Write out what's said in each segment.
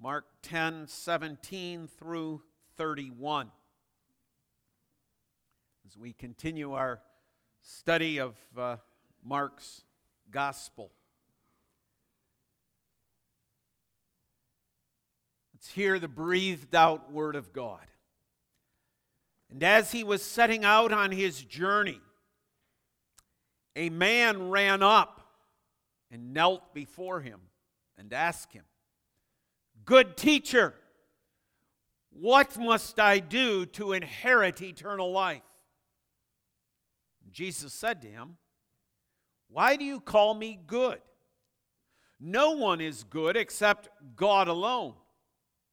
Mark 10 17 through 31. As we continue our study of uh, Mark's gospel, let's hear the breathed out word of God. And as he was setting out on his journey, a man ran up and knelt before him and asked him, Good teacher, what must I do to inherit eternal life? Jesus said to him, Why do you call me good? No one is good except God alone.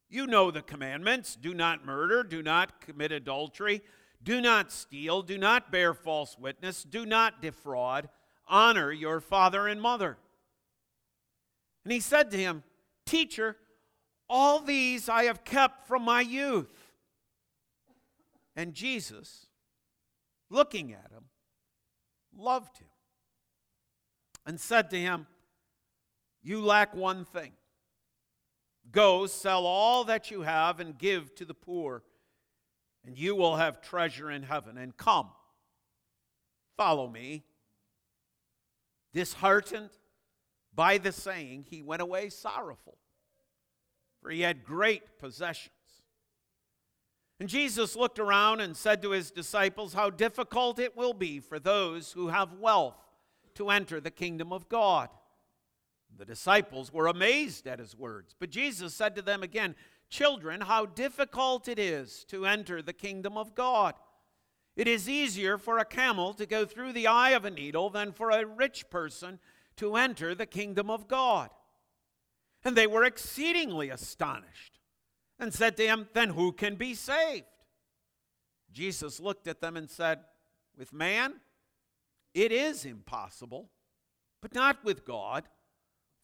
You know the commandments do not murder, do not commit adultery, do not steal, do not bear false witness, do not defraud, honor your father and mother. And he said to him, Teacher, all these I have kept from my youth. And Jesus, looking at him, loved him and said to him, You lack one thing. Go, sell all that you have and give to the poor, and you will have treasure in heaven. And come, follow me. Disheartened by the saying, he went away sorrowful for he had great possessions. And Jesus looked around and said to his disciples, How difficult it will be for those who have wealth to enter the kingdom of God. The disciples were amazed at his words. But Jesus said to them again, Children, how difficult it is to enter the kingdom of God. It is easier for a camel to go through the eye of a needle than for a rich person to enter the kingdom of God. And they were exceedingly astonished and said to him, Then who can be saved? Jesus looked at them and said, With man, it is impossible, but not with God,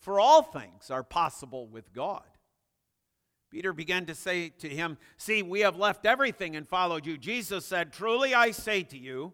for all things are possible with God. Peter began to say to him, See, we have left everything and followed you. Jesus said, Truly I say to you,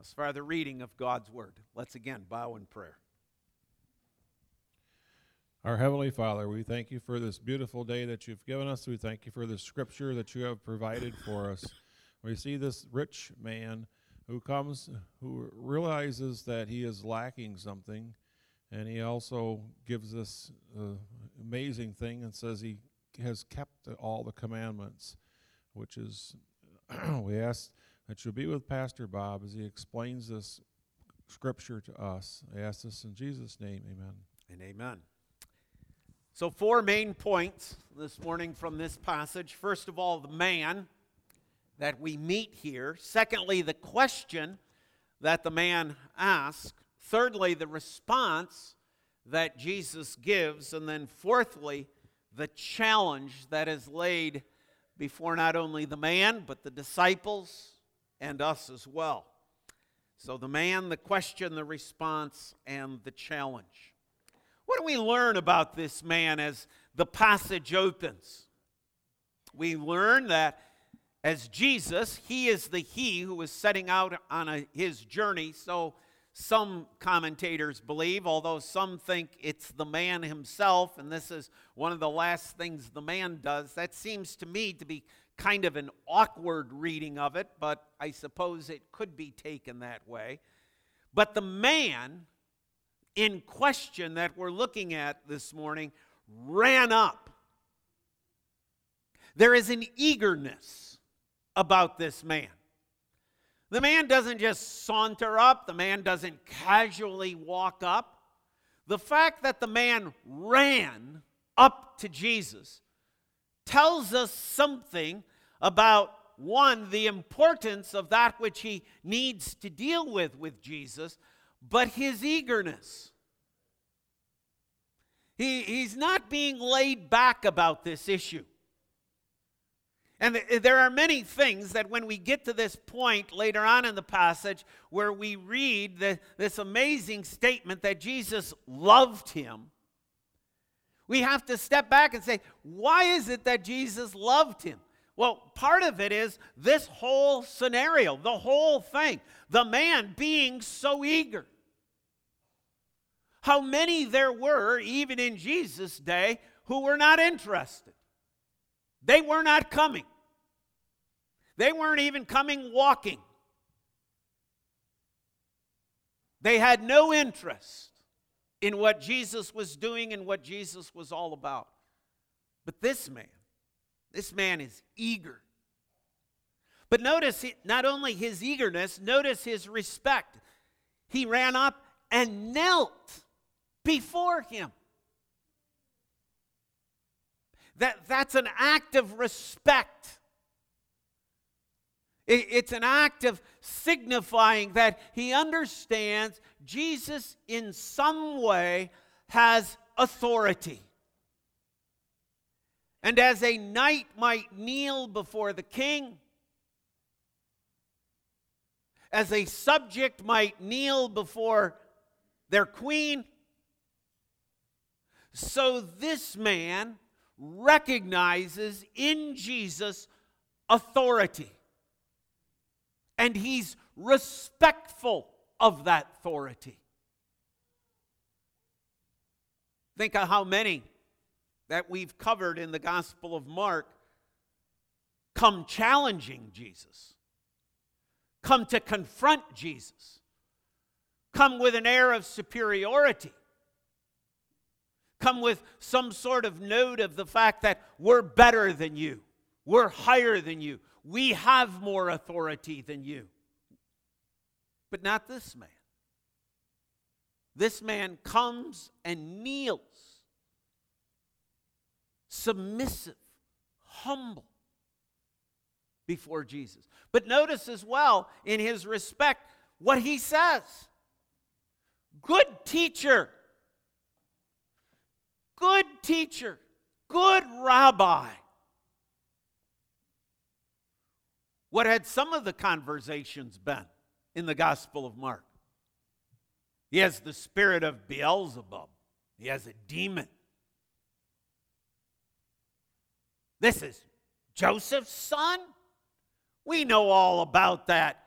As far as the reading of God's word, let's again bow in prayer. Our Heavenly Father, we thank you for this beautiful day that you've given us. We thank you for the scripture that you have provided for us. We see this rich man who comes, who realizes that he is lacking something, and he also gives this uh, amazing thing and says he has kept all the commandments, which is, we ask that you'll be with Pastor Bob as he explains this scripture to us. I ask this in Jesus' name. Amen. And amen. So, four main points this morning from this passage. First of all, the man that we meet here. Secondly, the question that the man asks. Thirdly, the response that Jesus gives. And then, fourthly, the challenge that is laid before not only the man, but the disciples and us as well. So the man, the question, the response, and the challenge. What do we learn about this man as the passage opens? We learn that as Jesus, he is the he who is setting out on a, his journey. So some commentators believe, although some think it's the man himself, and this is one of the last things the man does. That seems to me to be kind of an awkward reading of it, but I suppose it could be taken that way. But the man in question that we're looking at this morning ran up. There is an eagerness about this man. The man doesn't just saunter up, the man doesn't casually walk up. The fact that the man ran up to Jesus tells us something about one, the importance of that which he needs to deal with with Jesus, but his eagerness. He, he's not being laid back about this issue. And there are many things that when we get to this point later on in the passage where we read the, this amazing statement that Jesus loved him, we have to step back and say, why is it that Jesus loved him? Well, part of it is this whole scenario, the whole thing, the man being so eager. How many there were, even in Jesus' day, who were not interested. They were not coming. They weren't even coming walking. They had no interest in what Jesus was doing and what Jesus was all about. But this man, this man is eager. But notice not only his eagerness, notice his respect. He ran up and knelt before him. That, that's an act of respect. It, it's an act of signifying that he understands Jesus in some way has authority. And as a knight might kneel before the king, as a subject might kneel before their queen, so this man recognizes in Jesus authority. And he's respectful of that authority. Think of how many that we've covered in the Gospel of Mark come challenging Jesus, come to confront Jesus, come with an air of superiority come with some sort of note of the fact that we're better than you, we're higher than you, we have more authority than you. But not this man. This man comes and kneels, submissive, humble before Jesus. But notice as well in his respect what he says Good teacher good teacher, good rabbi. What had some of the conversations been in the Gospel of Mark? He has the spirit of Beelzebub, he has a demon. This is Joseph's son. We know all about that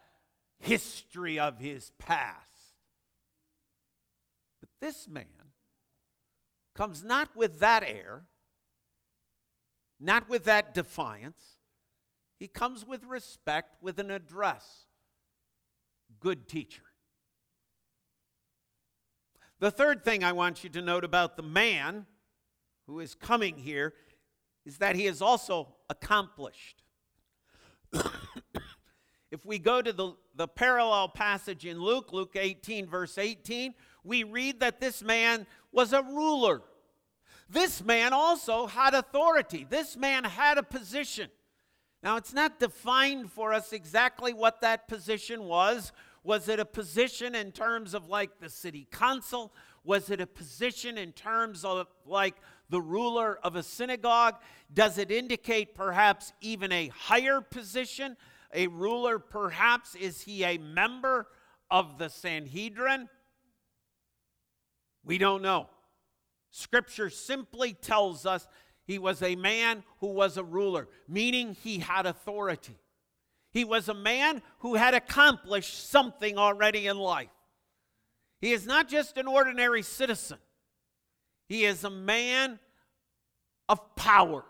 history of his past. But this man comes not with that air, not with that defiance. He comes with respect, with an address. Good teacher. The third thing I want you to note about the man who is coming here is that he is also accomplished. if we go to the, the parallel passage in Luke, Luke 18, verse 18, we read that this man was a ruler. This man also had authority. This man had a position. Now, it's not defined for us exactly what that position was. Was it a position in terms of like the city council? Was it a position in terms of like the ruler of a synagogue? Does it indicate perhaps even a higher position? A ruler, perhaps, is he a member of the Sanhedrin? We don't know. Scripture simply tells us he was a man who was a ruler, meaning he had authority. He was a man who had accomplished something already in life. He is not just an ordinary citizen, he is a man of power.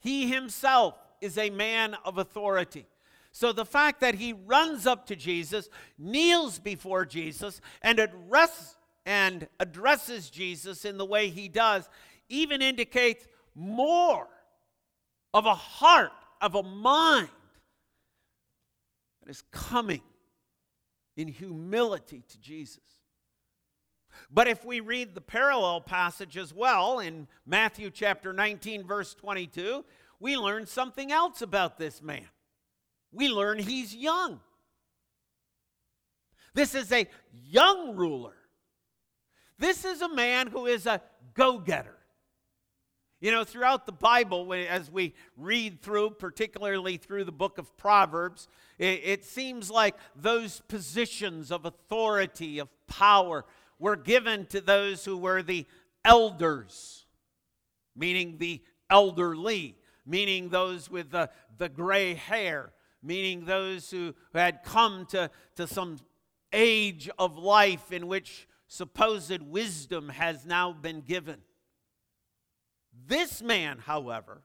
He himself is a man of authority. So the fact that he runs up to Jesus, kneels before Jesus, and addresses and addresses Jesus in the way he does even indicates more of a heart, of a mind that is coming in humility to Jesus. But if we read the parallel passage as well in Matthew chapter 19, verse 22, we learn something else about this man. We learn he's young. This is a young ruler this is a man who is a go getter. You know, throughout the Bible, as we read through, particularly through the book of Proverbs, it, it seems like those positions of authority, of power, were given to those who were the elders, meaning the elderly, meaning those with the, the gray hair, meaning those who had come to, to some age of life in which supposed wisdom has now been given. This man, however,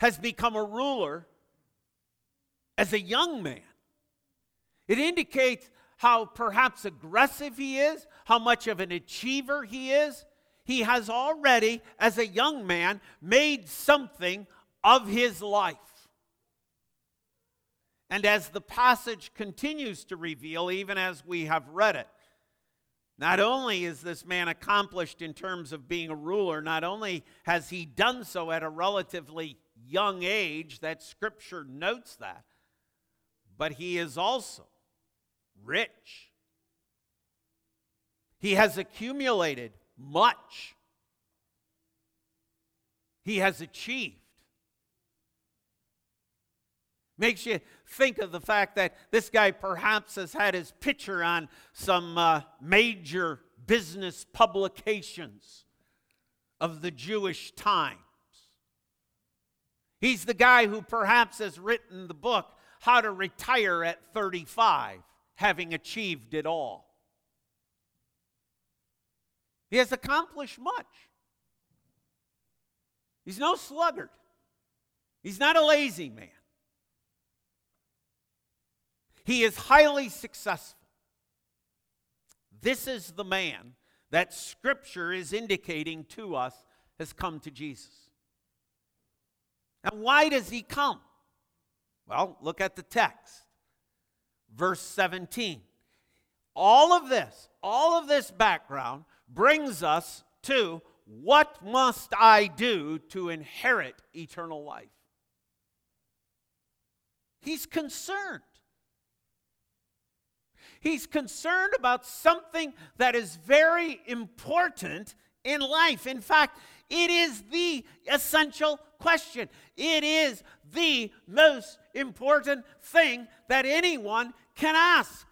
has become a ruler as a young man. It indicates how perhaps aggressive he is, how much of an achiever he is. He has already, as a young man, made something of his life. And as the passage continues to reveal, even as we have read it, not only is this man accomplished in terms of being a ruler, not only has he done so at a relatively young age, that scripture notes that, but he is also rich. He has accumulated much. He has achieved. Makes you think of the fact that this guy perhaps has had his picture on some uh, major business publications of the Jewish times. He's the guy who perhaps has written the book, How to Retire at 35, having achieved it all. He has accomplished much. He's no sluggard. He's not a lazy man. He is highly successful. This is the man that Scripture is indicating to us has come to Jesus. Now, why does he come? Well, look at the text. Verse 17. All of this, all of this background brings us to what must I do to inherit eternal life? He's concerned. He's concerned about something that is very important in life. In fact, it is the essential question. It is the most important thing that anyone can ask.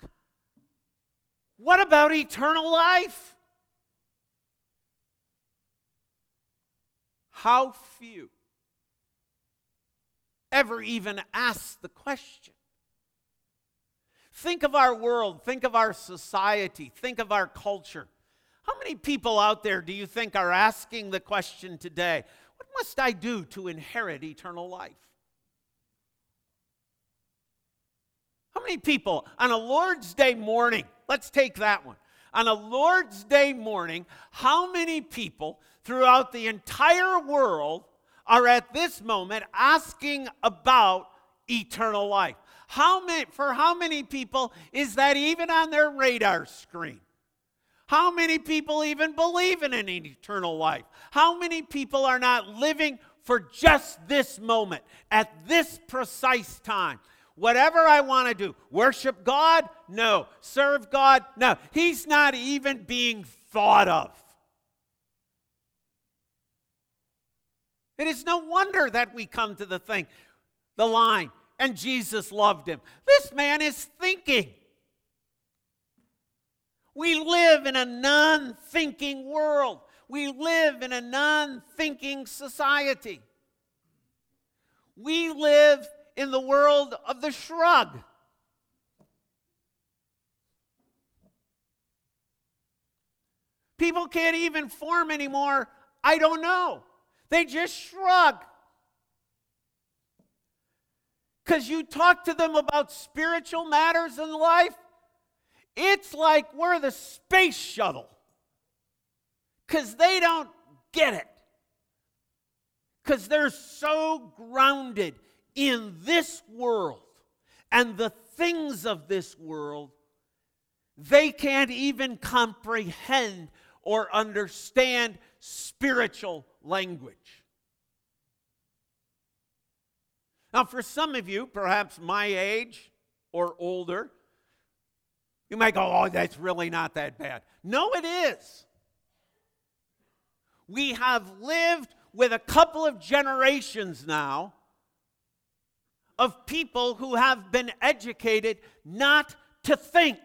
What about eternal life? How few ever even ask the question. Think of our world, think of our society, think of our culture. How many people out there do you think are asking the question today, What must I do to inherit eternal life? How many people on a Lord's Day morning, let's take that one. On a Lord's Day morning, how many people throughout the entire world are at this moment asking about eternal life? How many, for how many people is that even on their radar screen? How many people even believe in an eternal life? How many people are not living for just this moment, at this precise time? Whatever I want to do, worship God? No. Serve God? No. He's not even being thought of. It is no wonder that we come to the thing, the line, and Jesus loved him. This man is thinking. We live in a non thinking world. We live in a non thinking society. We live in the world of the shrug. People can't even form anymore. I don't know. They just shrug because you talk to them about spiritual matters in life, it's like we're the space shuttle because they don't get it. Because they're so grounded in this world and the things of this world, they can't even comprehend or understand spiritual language. Now, for some of you, perhaps my age or older, you might go, oh, that's really not that bad. No, it is. We have lived with a couple of generations now of people who have been educated not to think.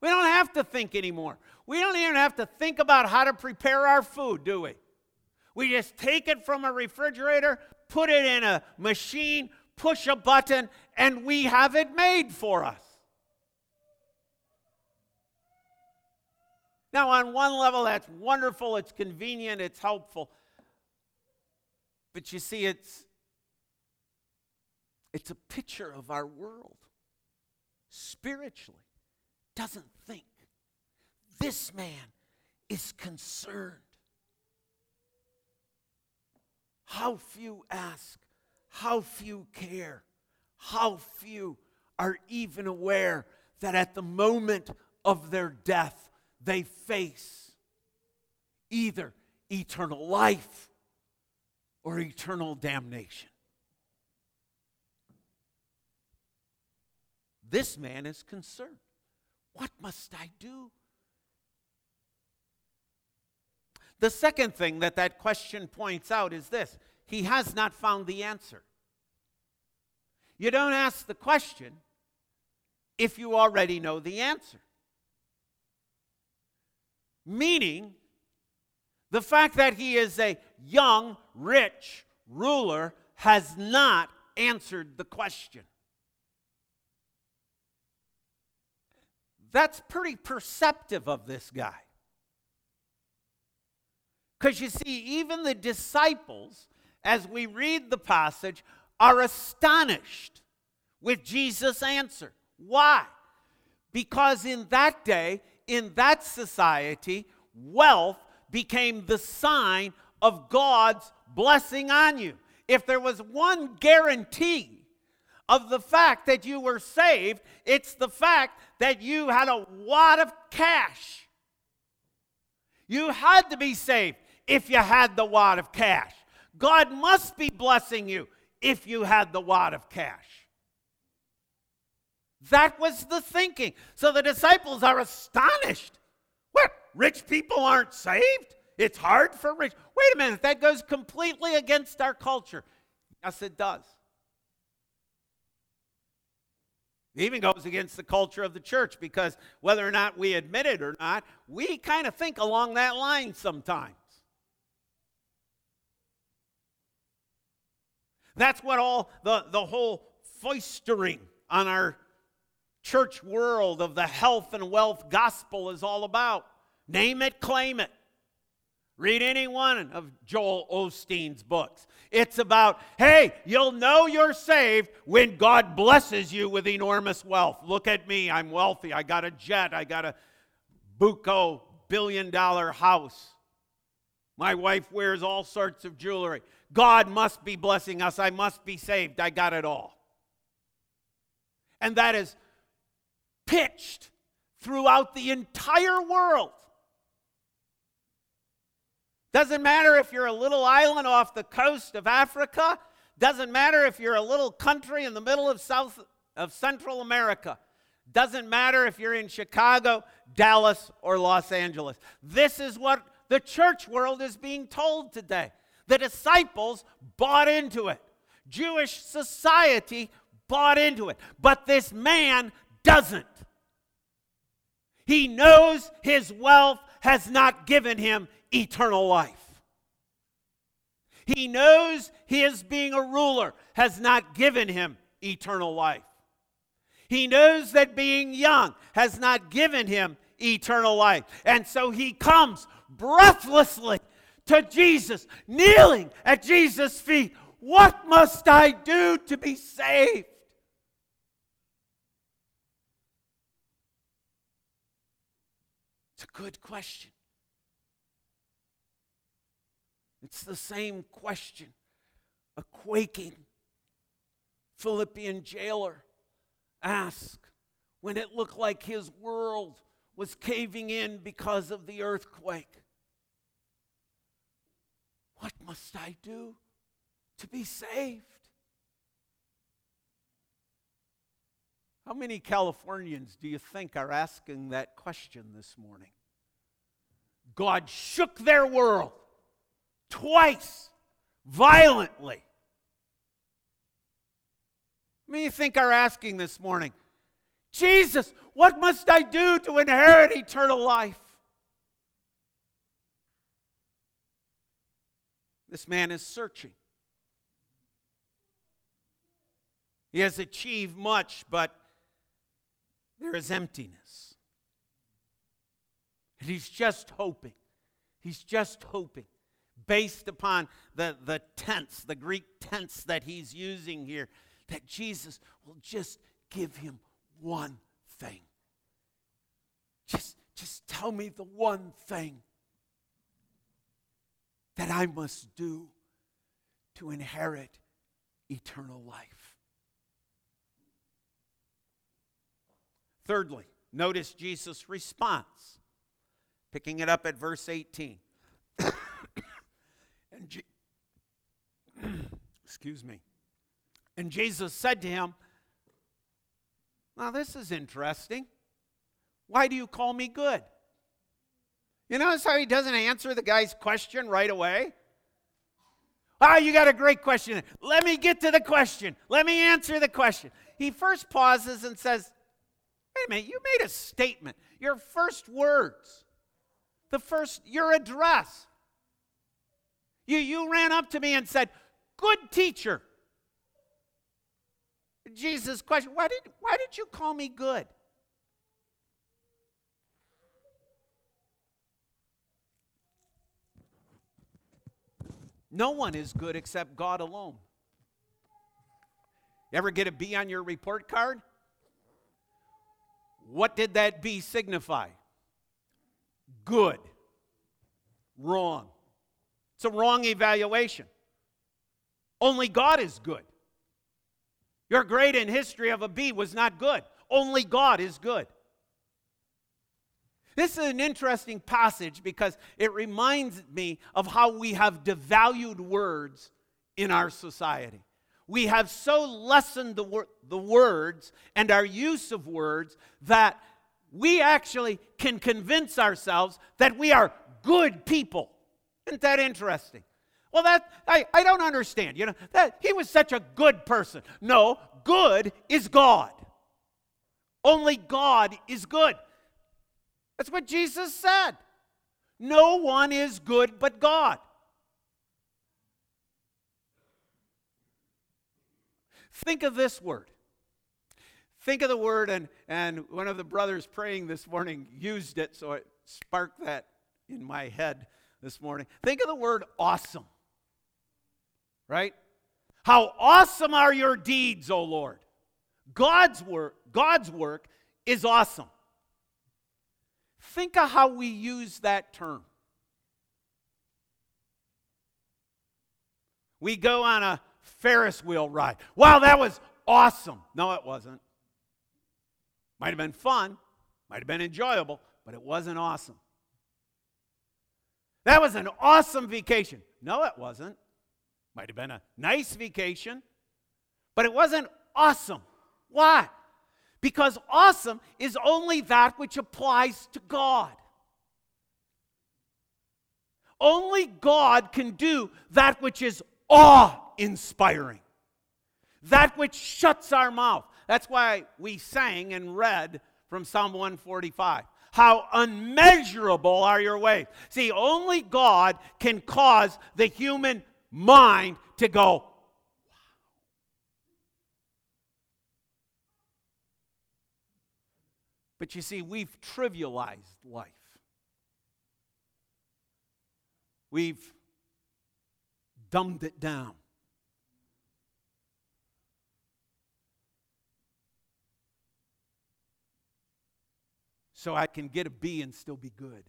We don't have to think anymore. We don't even have to think about how to prepare our food, do we? We just take it from a refrigerator, put it in a machine, push a button, and we have it made for us. Now, on one level, that's wonderful, it's convenient, it's helpful. But you see, it's, it's a picture of our world spiritually. Doesn't think. This man is concerned. How few ask, how few care, how few are even aware that at the moment of their death, they face either eternal life or eternal damnation. This man is concerned. What must I do? The second thing that that question points out is this he has not found the answer. You don't ask the question if you already know the answer. Meaning, the fact that he is a young, rich ruler has not answered the question. That's pretty perceptive of this guy. Because you see, even the disciples, as we read the passage, are astonished with Jesus' answer. Why? Because in that day, in that society, wealth became the sign of God's blessing on you. If there was one guarantee of the fact that you were saved, it's the fact that you had a wad of cash. You had to be saved if you had the wad of cash. God must be blessing you if you had the wad of cash. That was the thinking. So the disciples are astonished. What? Rich people aren't saved? It's hard for rich. Wait a minute, that goes completely against our culture. Yes, it does. It even goes against the culture of the church because whether or not we admit it or not, we kind of think along that line sometimes. That's what all the, the whole foistering on our church world of the health and wealth gospel is all about. Name it, claim it. Read any one of Joel Osteen's books. It's about, hey, you'll know you're saved when God blesses you with enormous wealth. Look at me, I'm wealthy. I got a jet, I got a buco billion dollar house. My wife wears all sorts of jewelry. God must be blessing us. I must be saved. I got it all. And that is pitched throughout the entire world. Doesn't matter if you're a little island off the coast of Africa. Doesn't matter if you're a little country in the middle of South of Central America. Doesn't matter if you're in Chicago, Dallas, or Los Angeles. This is what the church world is being told today. The disciples bought into it. Jewish society bought into it. But this man doesn't. He knows his wealth has not given him eternal life. He knows his being a ruler has not given him eternal life. He knows that being young has not given him eternal life. And so he comes breathlessly to Jesus, kneeling at Jesus' feet. What must I do to be saved? It's a good question. It's the same question a quaking Philippian jailer asked when it looked like his world was caving in because of the earthquake. What must I do to be saved? How many Californians do you think are asking that question this morning? God shook their world twice violently. I you think are asking this morning, Jesus, what must I do to inherit eternal life? This man is searching. He has achieved much, but there is emptiness. And he's just hoping. He's just hoping, based upon the, the tense, the Greek tense that he's using here, that Jesus will just give him one thing. Just, just tell me the one thing that I must do to inherit eternal life. Thirdly, notice Jesus' response, picking it up at verse 18. and Je- excuse me. And Jesus said to him, Now, this is interesting. Why do you call me good? You notice how he doesn't answer the guy's question right away? Ah, oh, you got a great question. Let me get to the question. Let me answer the question. He first pauses and says, Wait a minute, you made a statement. Your first words, the first, your address. You, you ran up to me and said, Good teacher. Jesus' question, why did, why did you call me good? No one is good except God alone. You ever get a B on your report card? What did that B signify? Good. Wrong. It's a wrong evaluation. Only God is good. Your grade in history of a B was not good. Only God is good. This is an interesting passage because it reminds me of how we have devalued words in our society. We have so lessened the, wor- the words and our use of words that we actually can convince ourselves that we are good people. Isn't that interesting? Well, that I, I don't understand. You know, that he was such a good person. No, good is God. Only God is good. That's what Jesus said. No one is good but God. Think of this word. Think of the word, and, and one of the brothers praying this morning used it, so it sparked that in my head this morning. Think of the word awesome. Right? How awesome are your deeds, O Lord. God's work, God's work is awesome. Think of how we use that term. We go on a Ferris wheel ride. Wow, that was awesome. No, it wasn't. Might have been fun, might have been enjoyable, but it wasn't awesome. That was an awesome vacation. No, it wasn't. Might have been a nice vacation, but it wasn't awesome. Why? Because awesome is only that which applies to God. Only God can do that which is awe inspiring, that which shuts our mouth. That's why we sang and read from Psalm 145. How unmeasurable are your ways. See, only God can cause the human mind to go. But you see, we've trivialized life. We've dumbed it down. So I can get a B and still be good.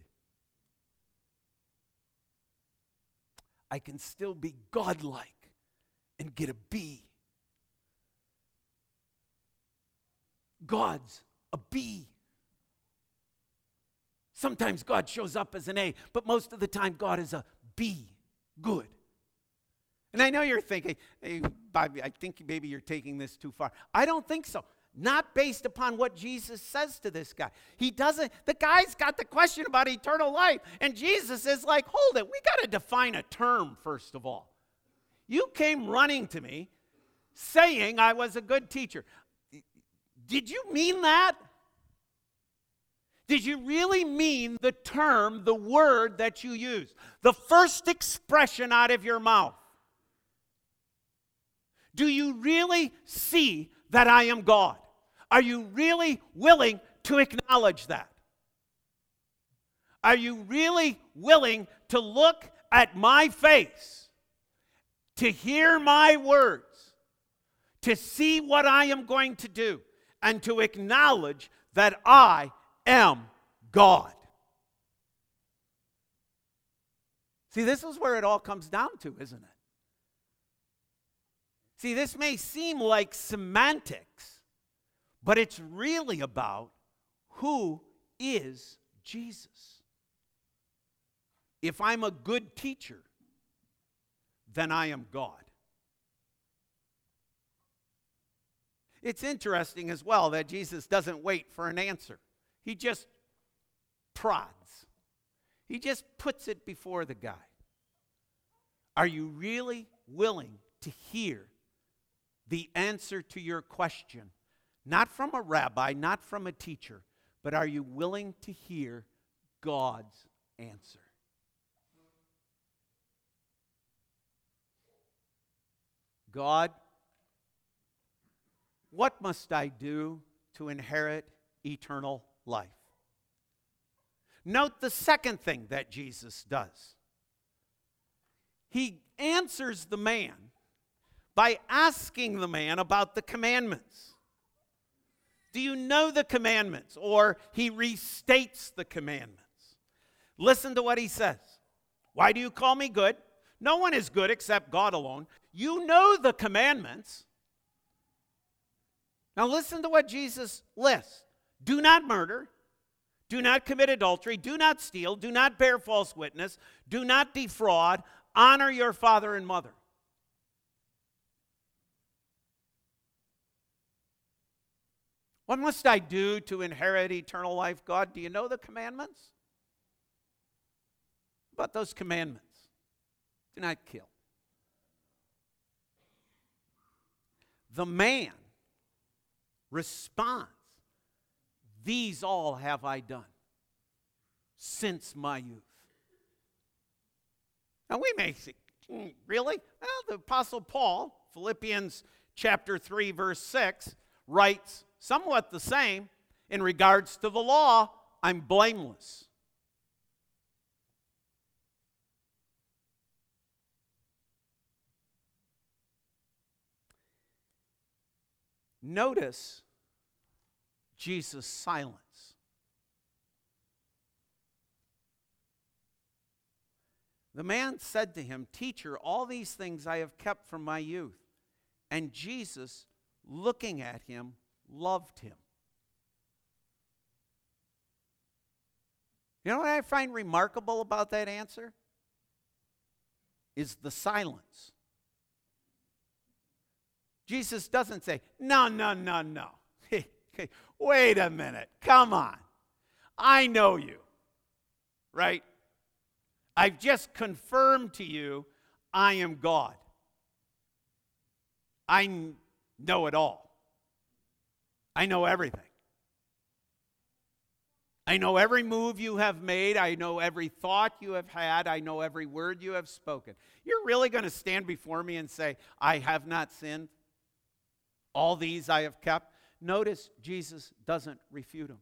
I can still be godlike and get a B. God's a B. Sometimes God shows up as an A, but most of the time God is a B. Good. And I know you're thinking, hey, Bobby, I think maybe you're taking this too far. I don't think so. Not based upon what Jesus says to this guy. He doesn't, the guy's got the question about eternal life, and Jesus is like, hold it, we got to define a term first of all. You came running to me saying I was a good teacher. Did you mean that? Did you really mean the term, the word that you used? The first expression out of your mouth? Do you really see that I am God? Are you really willing to acknowledge that? Are you really willing to look at my face, to hear my words, to see what I am going to do, and to acknowledge that I am God? See, this is where it all comes down to, isn't it? See, this may seem like semantics, but it's really about who is Jesus. If I'm a good teacher, then I am God. It's interesting as well that Jesus doesn't wait for an answer. He just prods. He just puts it before the guy. Are you really willing to hear the answer to your question not from a rabbi, not from a teacher, but are you willing to hear God's answer? God, what must I do to inherit eternal life? Note the second thing that Jesus does. He answers the man by asking the man about the commandments. Do you know the commandments? Or he restates the commandments. Listen to what he says. Why do you call me good? No one is good except God alone. You know the commandments. Now listen to what Jesus lists do not murder, do not commit adultery, do not steal, do not bear false witness, do not defraud, honor your father and mother. What must I do to inherit eternal life? God, do you know the commandments? About those commandments do not kill. The man responds, These all have I done since my youth. Now we may say, hmm, Really? Well, the Apostle Paul, Philippians chapter 3, verse 6, writes, somewhat the same. In regards to the law, I'm blameless. Notice Jesus' silence. The man said to him, Teacher, all these things I have kept from my youth. And Jesus, looking at him, loved him. You know what I find remarkable about that answer? Is the silence. Jesus doesn't say, No, no, no, no. Wait a minute. Come on. I know you. Right? I've just confirmed to you I am God. I know it all. I know everything. I know every move you have made. I know every thought you have had. I know every word you have spoken. You're really going to stand before me and say, I have not sinned? All these I have kept? Notice Jesus doesn't refute him.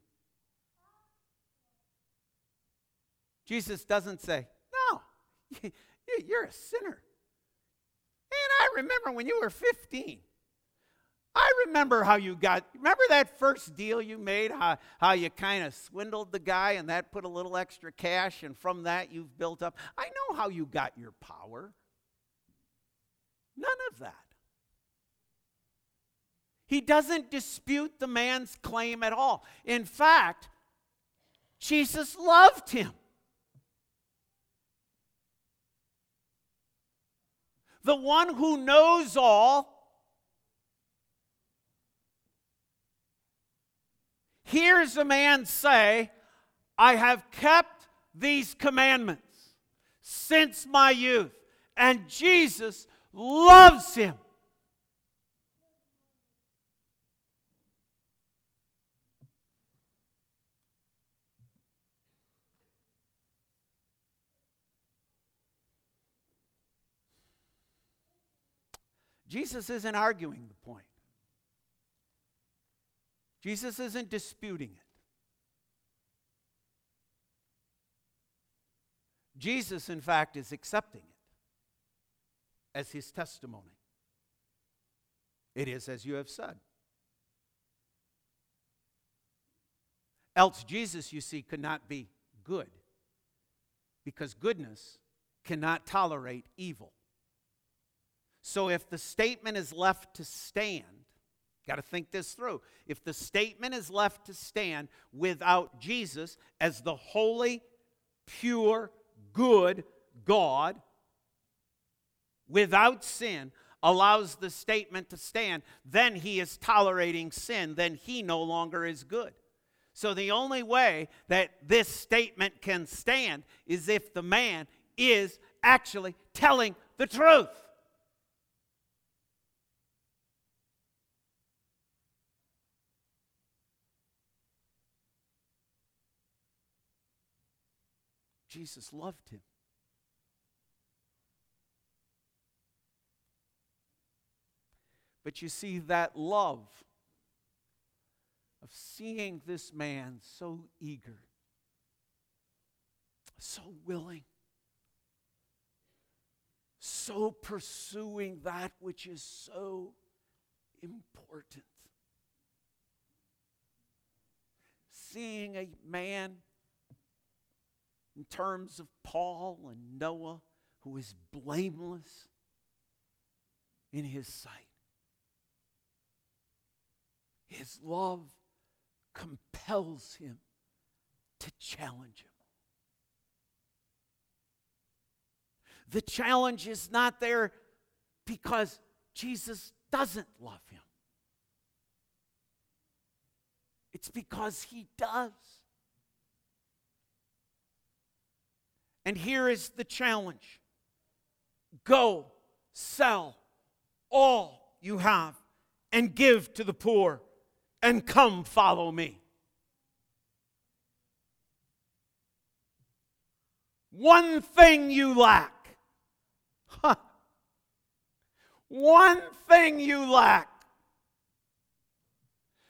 Jesus doesn't say, No, you're a sinner. And I remember when you were 15. I remember how you got, remember that first deal you made? How, how you kind of swindled the guy and that put a little extra cash, and from that you've built up. I know how you got your power. None of that. He doesn't dispute the man's claim at all. In fact, Jesus loved him. The one who knows all hears a man say, I have kept these commandments since my youth. And Jesus loves him. Jesus isn't arguing. Jesus isn't disputing it. Jesus, in fact, is accepting it as his testimony. It is as you have said. Else, Jesus, you see, could not be good because goodness cannot tolerate evil. So if the statement is left to stand, got to think this through. If the statement is left to stand without Jesus as the holy, pure, good God, without sin, allows the statement to stand, then he is tolerating sin, then he no longer is good. So the only way that this statement can stand is if the man is actually telling the truth. Jesus loved him. But you see, that love of seeing this man so eager, so willing, so pursuing that which is so important. Seeing a man in terms of Paul and Noah who is blameless in his sight. His love compels him to challenge him. The challenge is not there because Jesus doesn't love him. It's because he does. And here is the challenge go, sell all you have, and give to the poor, and come follow me. One thing you lack. Huh. One thing you lack.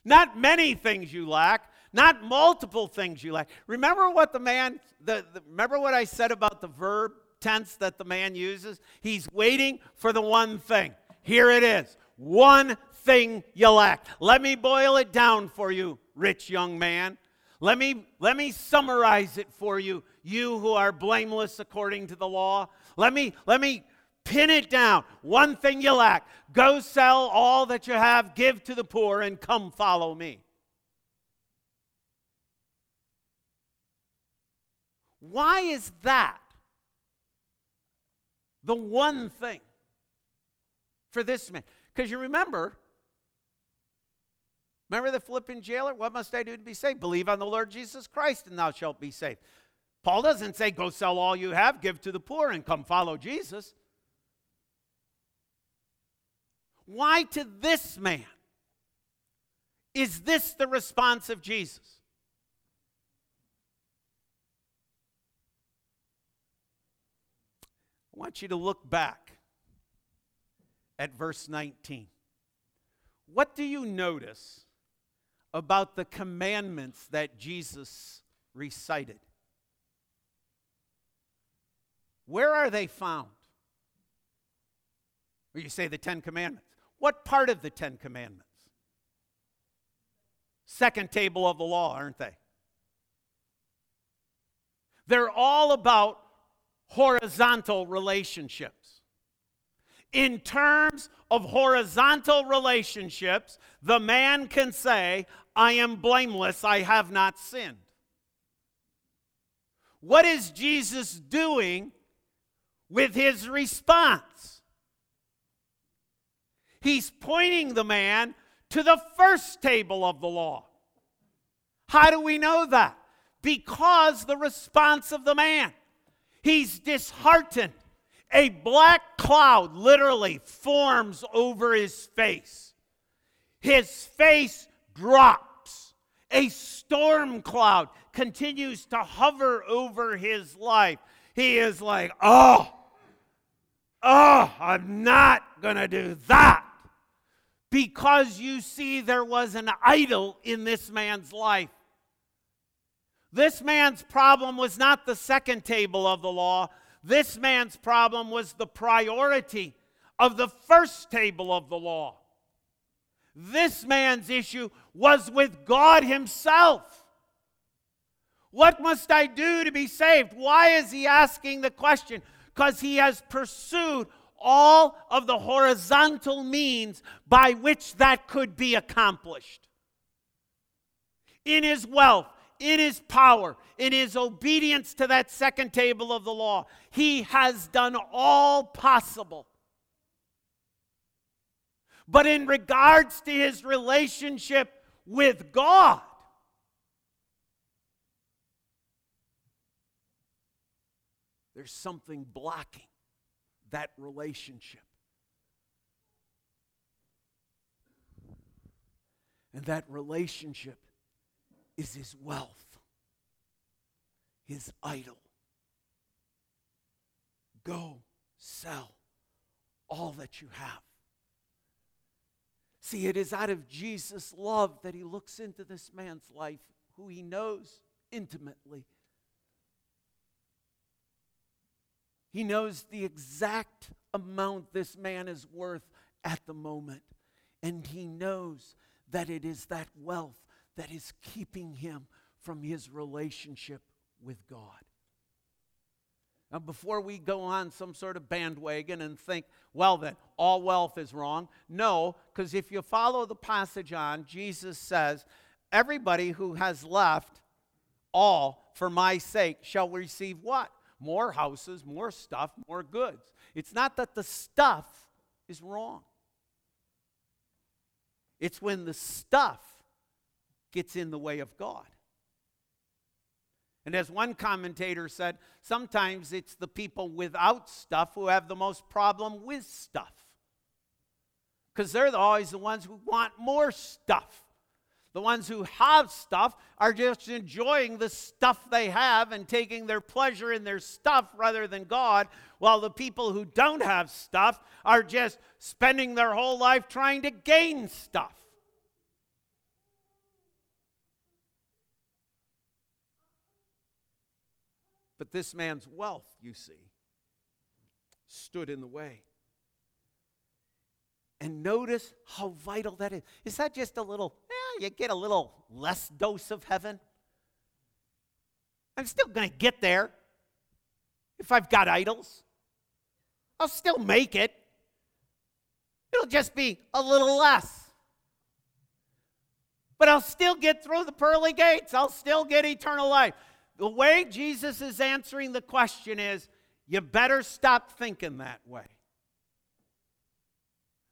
Not many things you lack, not multiple things you lack. Remember what the man, the, the, remember what I said about the verb tense that the man uses? He's waiting for the one thing. Here it is. One thing you lack. Let me boil it down for you, rich young man. Let me, let me summarize it for you, you who are blameless according to the law. Let me, let me pin it down. One thing you lack. Go sell all that you have, give to the poor, and come follow me. Why is that the one thing for this man? Because you remember, remember the Philippian jailer? What must I do to be saved? Believe on the Lord Jesus Christ, and thou shalt be saved. Paul doesn't say, go sell all you have, give to the poor, and come follow Jesus. Why to this man is this the response of Jesus? I want you to look back at verse 19. What do you notice about the commandments that Jesus recited? Where are they found? Or you say the Ten Commandments. What part of the Ten Commandments? Second table of the law, aren't they? They're all about horizontal relationships. In terms of horizontal relationships, the man can say, I am blameless, I have not sinned. What is Jesus doing with his response? He's pointing the man to the first table of the law. How do we know that? Because the response of the man. He's disheartened. A black cloud literally forms over his face. His face drops. A storm cloud continues to hover over his life. He is like, oh, oh, I'm not going to do that. Because you see, there was an idol in this man's life. This man's problem was not the second table of the law. This man's problem was the priority of the first table of the law. This man's issue was with God Himself. What must I do to be saved? Why is he asking the question? Because he has pursued all of the horizontal means by which that could be accomplished. In his wealth, in his power, in his obedience to that second table of the law, he has done all possible. But in regards to his relationship with God, there's something blocking that relationship. And that relationship is his wealth, his idol. Go sell all that you have. See, it is out of Jesus' love that he looks into this man's life, who he knows intimately He knows the exact amount this man is worth at the moment. And he knows that it is that wealth that is keeping him from his relationship with God. Now, before we go on some sort of bandwagon and think, well, then, all wealth is wrong, no, because if you follow the passage on, Jesus says, everybody who has left all for my sake shall receive what? more houses, more stuff, more goods. It's not that the stuff is wrong, it's when the stuff gets in the way of God. And as one commentator said, sometimes it's the people without stuff who have the most problem with stuff. Because they're always the ones who want more stuff. The ones who have stuff are just enjoying the stuff they have and taking their pleasure in their stuff rather than God, while the people who don't have stuff are just spending their whole life trying to gain stuff. But this man's wealth, you see, stood in the way. And notice how vital that is. Is that just a little, eh, you get a little less dose of heaven? I'm still going to get there if I've got idols. I'll still make it. It'll just be a little less. But I'll still get through the pearly gates. I'll still get eternal life. The way Jesus is answering the question is you better stop thinking that way.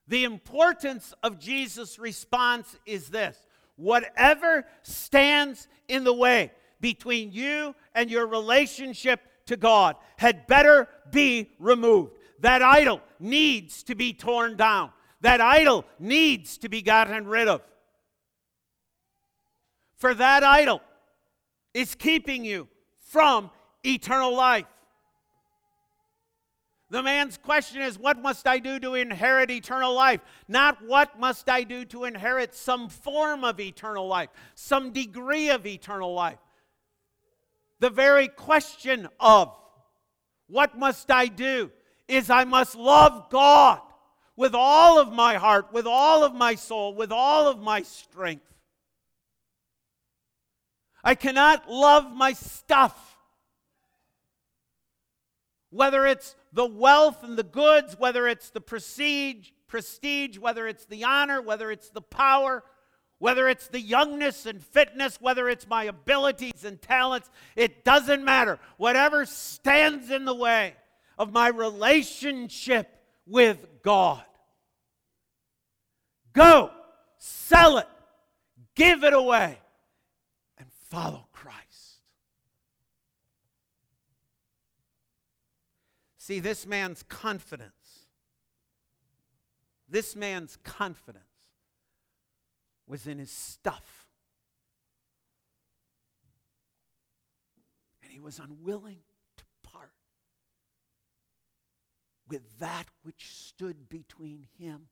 The importance of Jesus' response is this whatever stands in the way between you and your relationship to God had better be removed. That idol needs to be torn down. That idol needs to be gotten rid of. For that idol is keeping you from eternal life. The man's question is, What must I do to inherit eternal life? Not what must I do to inherit some form of eternal life, some degree of eternal life. The very question of what must I do is I must love God with all of my heart, with all of my soul, with all of my strength. I cannot love my stuff. Whether it's the wealth and the goods, whether it's the prestige, prestige, whether it's the honor, whether it's the power, whether it's the youngness and fitness, whether it's my abilities and talents, it doesn't matter. Whatever stands in the way of my relationship with God. Go, sell it, give it away, follow Christ. See, this man's confidence, this man's confidence was in his stuff. And he was unwilling to part with that which stood between him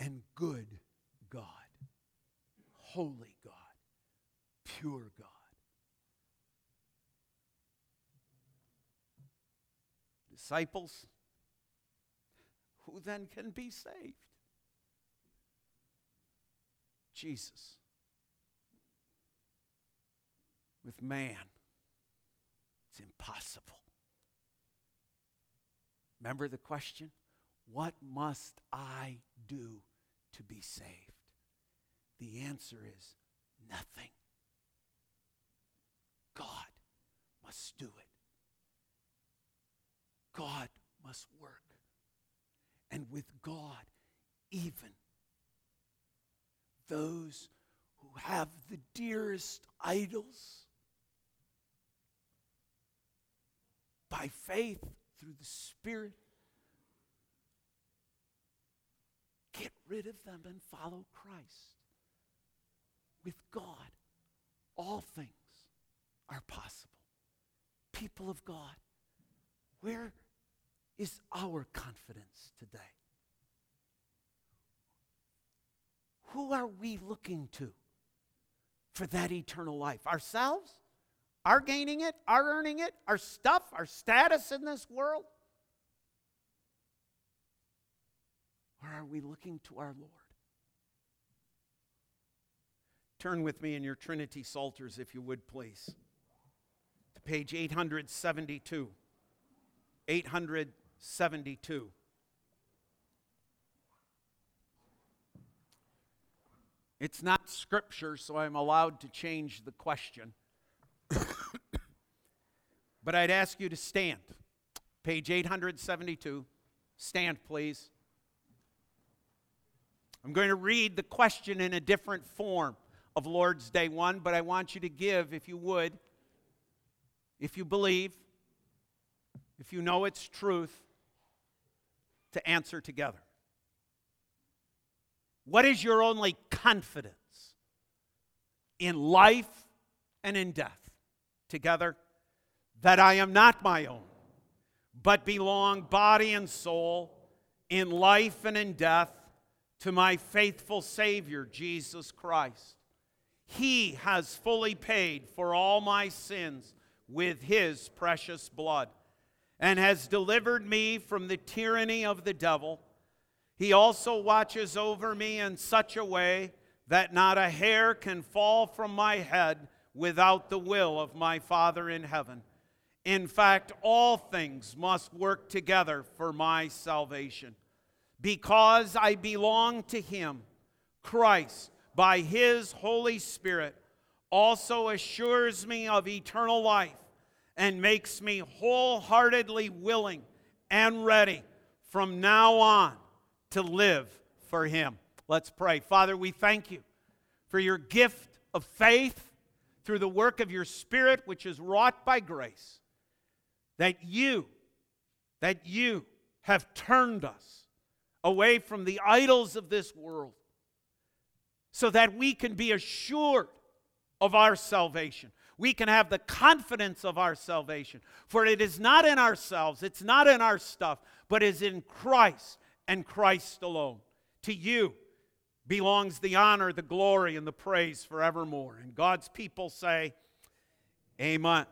and good God, holy God, pure God. Disciples, who then can be saved? Jesus. With man, it's impossible. Remember the question? What must I do to be saved? The answer is nothing. God must do it. God must work. And with God, even those who have the dearest idols, by faith through the Spirit, get rid of them and follow Christ. With God, all things are possible. People of God, where is our confidence today? Who are we looking to for that eternal life? Ourselves? Our gaining it? Our earning it? Our stuff? Our status in this world? Or are we looking to our Lord? Turn with me in your Trinity Psalters, if you would, please, to page 872. 872. It's not scripture, so I'm allowed to change the question. but I'd ask you to stand. Page 872. Stand, please. I'm going to read the question in a different form of Lord's Day 1, but I want you to give, if you would, if you believe, if you know it's truth, to answer together. What is your only confidence in life and in death? Together, that I am not my own, but belong body and soul in life and in death to my faithful Savior, Jesus Christ. He has fully paid for all my sins with His precious blood and has delivered me from the tyranny of the devil. He also watches over me in such a way that not a hair can fall from my head without the will of my Father in heaven. In fact, all things must work together for my salvation. Because I belong to Him, Christ, by His Holy Spirit, also assures me of eternal life and makes me wholeheartedly willing and ready from now on to live for Him. Let's pray. Father, we thank you for your gift of faith through the work of your Spirit, which is wrought by grace, that you, that you have turned us away from the idols of this world so that we can be assured of our salvation we can have the confidence of our salvation. For it is not in ourselves, it's not in our stuff, but is in Christ and Christ alone. To you belongs the honor, the glory, and the praise forevermore. And God's people say, Amen.